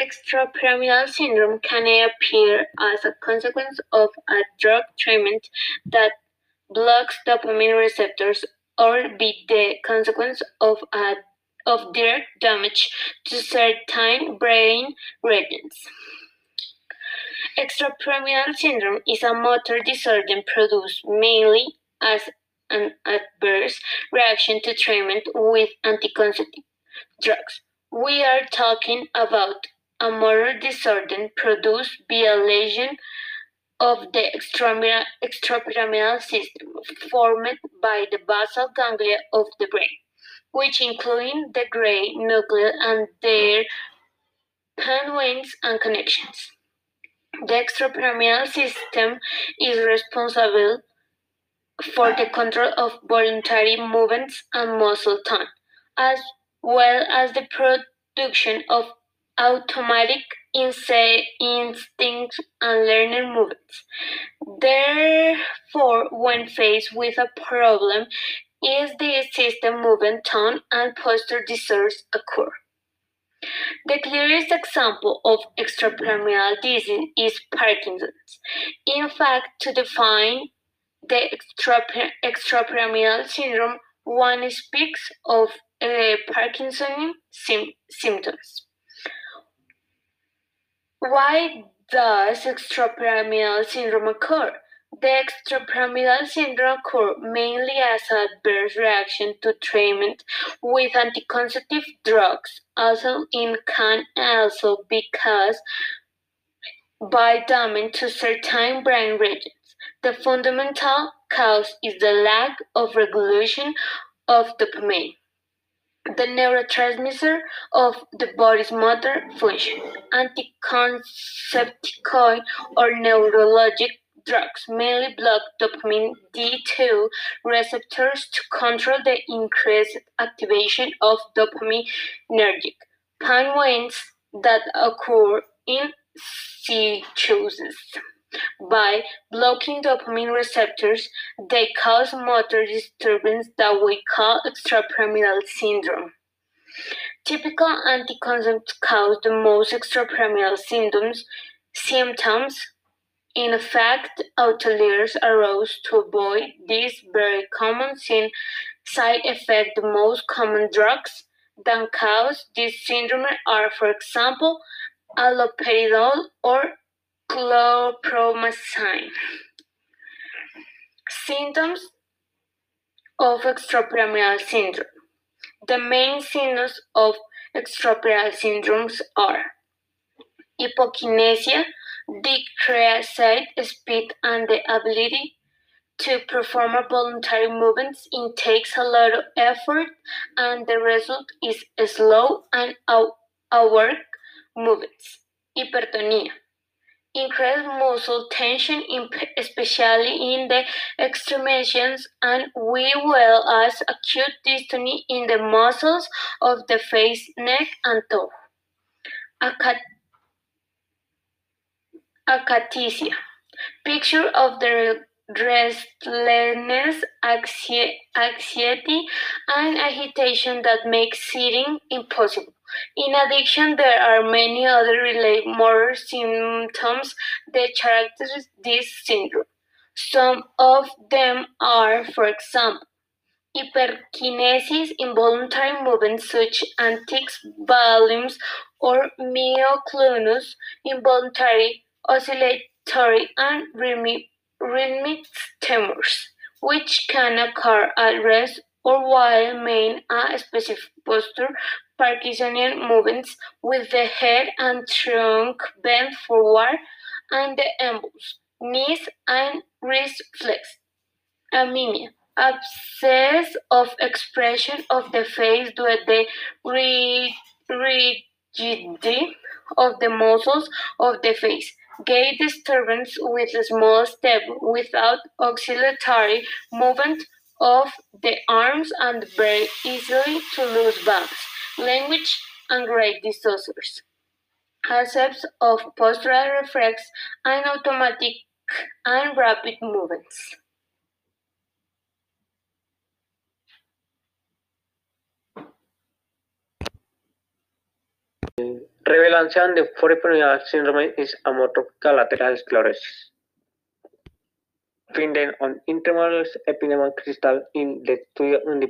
Extrapyramidal syndrome can appear as a consequence of a drug treatment that blocks dopamine receptors or be the consequence of a of direct damage to certain brain regions. Extrapyramidal syndrome is a motor disorder produced mainly as an adverse reaction to treatment with anticonceptive drugs. We are talking about a motor disorder produced by a lesion of the extrapyramidal system formed by the basal ganglia of the brain, which include the gray nucleus and their pathways and connections. The extrapyramidal system is responsible for the control of voluntary movements and muscle tone, as well as the production of automatic instincts and learner movements. Therefore, when faced with a problem, is the system movement tone and posture disorders occur. The clearest example of extrapyramidal disease is Parkinson's. In fact, to define the extrapyramidal syndrome, one speaks of uh, Parkinsonian symptoms. Why does extrapyramidal syndrome occur? The extrapyramidal syndrome occurs mainly as an adverse reaction to treatment with anticonceptive drugs. Also, in can also be caused by damage to certain brain regions. The fundamental cause is the lack of regulation of dopamine, the neurotransmitter of the body's motor function. Anticonceptive or neuroleptic drugs mainly block dopamine D2 receptors to control the increased activation of dopaminergic pathways that occur in psychosis. By blocking dopamine receptors, they cause motor disturbance that we call extrapyramidal syndrome. Typical anticonceptives cause the most extrapyramidal symptoms. Symptoms. In fact, hoteliers arose to avoid this very common side effect. The most common drugs that cause this syndrome are, for example, haloperidol or chlorpromazine. Symptoms of extrapyramidal syndrome. The main symptoms of extrapyramidal syndromes are hypokinesia, decreased speed and the ability to perform voluntary movements. It takes a lot of effort and the result is slow and awkward movements. Hypertonia increased muscle tension, especially in the extremities, and we well as acute dystonia in the muscles of the face, neck, and toe. Akathisia. Picture of the restlessness, anxiety, and agitation that makes sitting impossible. In addition, there are many other related motor symptoms that characterize this syndrome. Some of them are, for example, hyperkinesis, involuntary movements such as tics, volumes, or myoclonus, involuntary, oscillatory, and rhythmic tremors, which can occur at rest or while maintaining a specific posture Parkinsonian movements with the head and trunk bent forward and the elbows, knees and wrist flexed. Amimia. Abscess of expression of the face due to the rigidity of the muscles of the face. Gait disturbance with a small step without oscillatory movement of the arms and very easily to lose balance language and great disorders, concepts of postural reflex and automatic and rapid movements. Revelación de Fournier syndrome is amyotrophic lateral sclerosis. Finding on intramural epidemic crystal in the study on the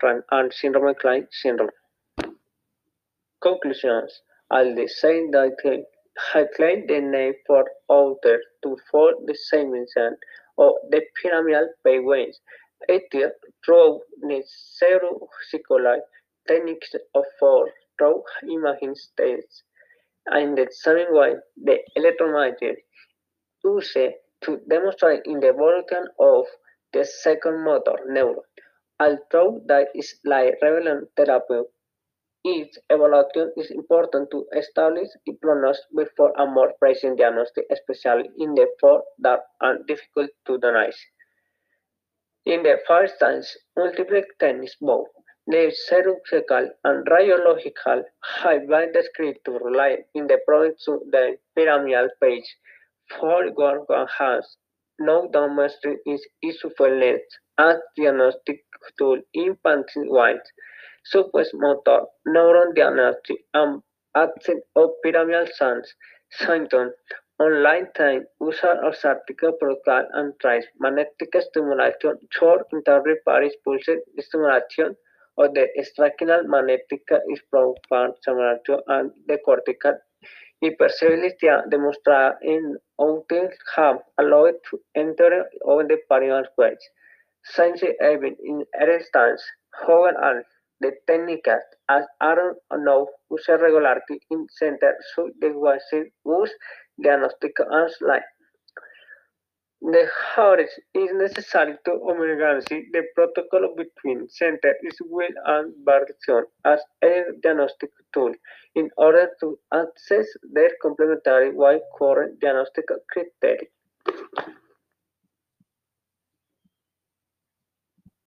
trend and syndrome Klein syndrome. Conclusions. The same that had claimed the name for author to for the same reason of the pyramidal penguins. It through the neuropsychological techniques of for through imaging states and the same way the electromagnetic used to demonstrate in the evolution of the second motor neuron. Although that is like relevant therapy, its evaluation is important to establish a prognosis before a more precise diagnosis, especially in the form that are difficult to diagnose. In the first instance, multiple techniques, both neuropsychological and radiological, have been described to rely in the province to the pyramidal page. For one has no its usefulness as diagnostic tool in patient-wide motor neuron diagnostic and absence of pyramidal signs, symptoms, online time, user of article protocol and tries magnetic stimulation, short interval pulse stimulation the extracranial magnetic is profound stimulation and the cortical hypersensitivity demonstrada en outing have allowed to enter of the pyramidal waves. Since even in instance, however, the techniques as are now used regularly in centers so they was diagnostic and line. The however is necessary to homologize the protocol between center is and version as a diagnostic tool in order to access their complementary wide current diagnostic criteria.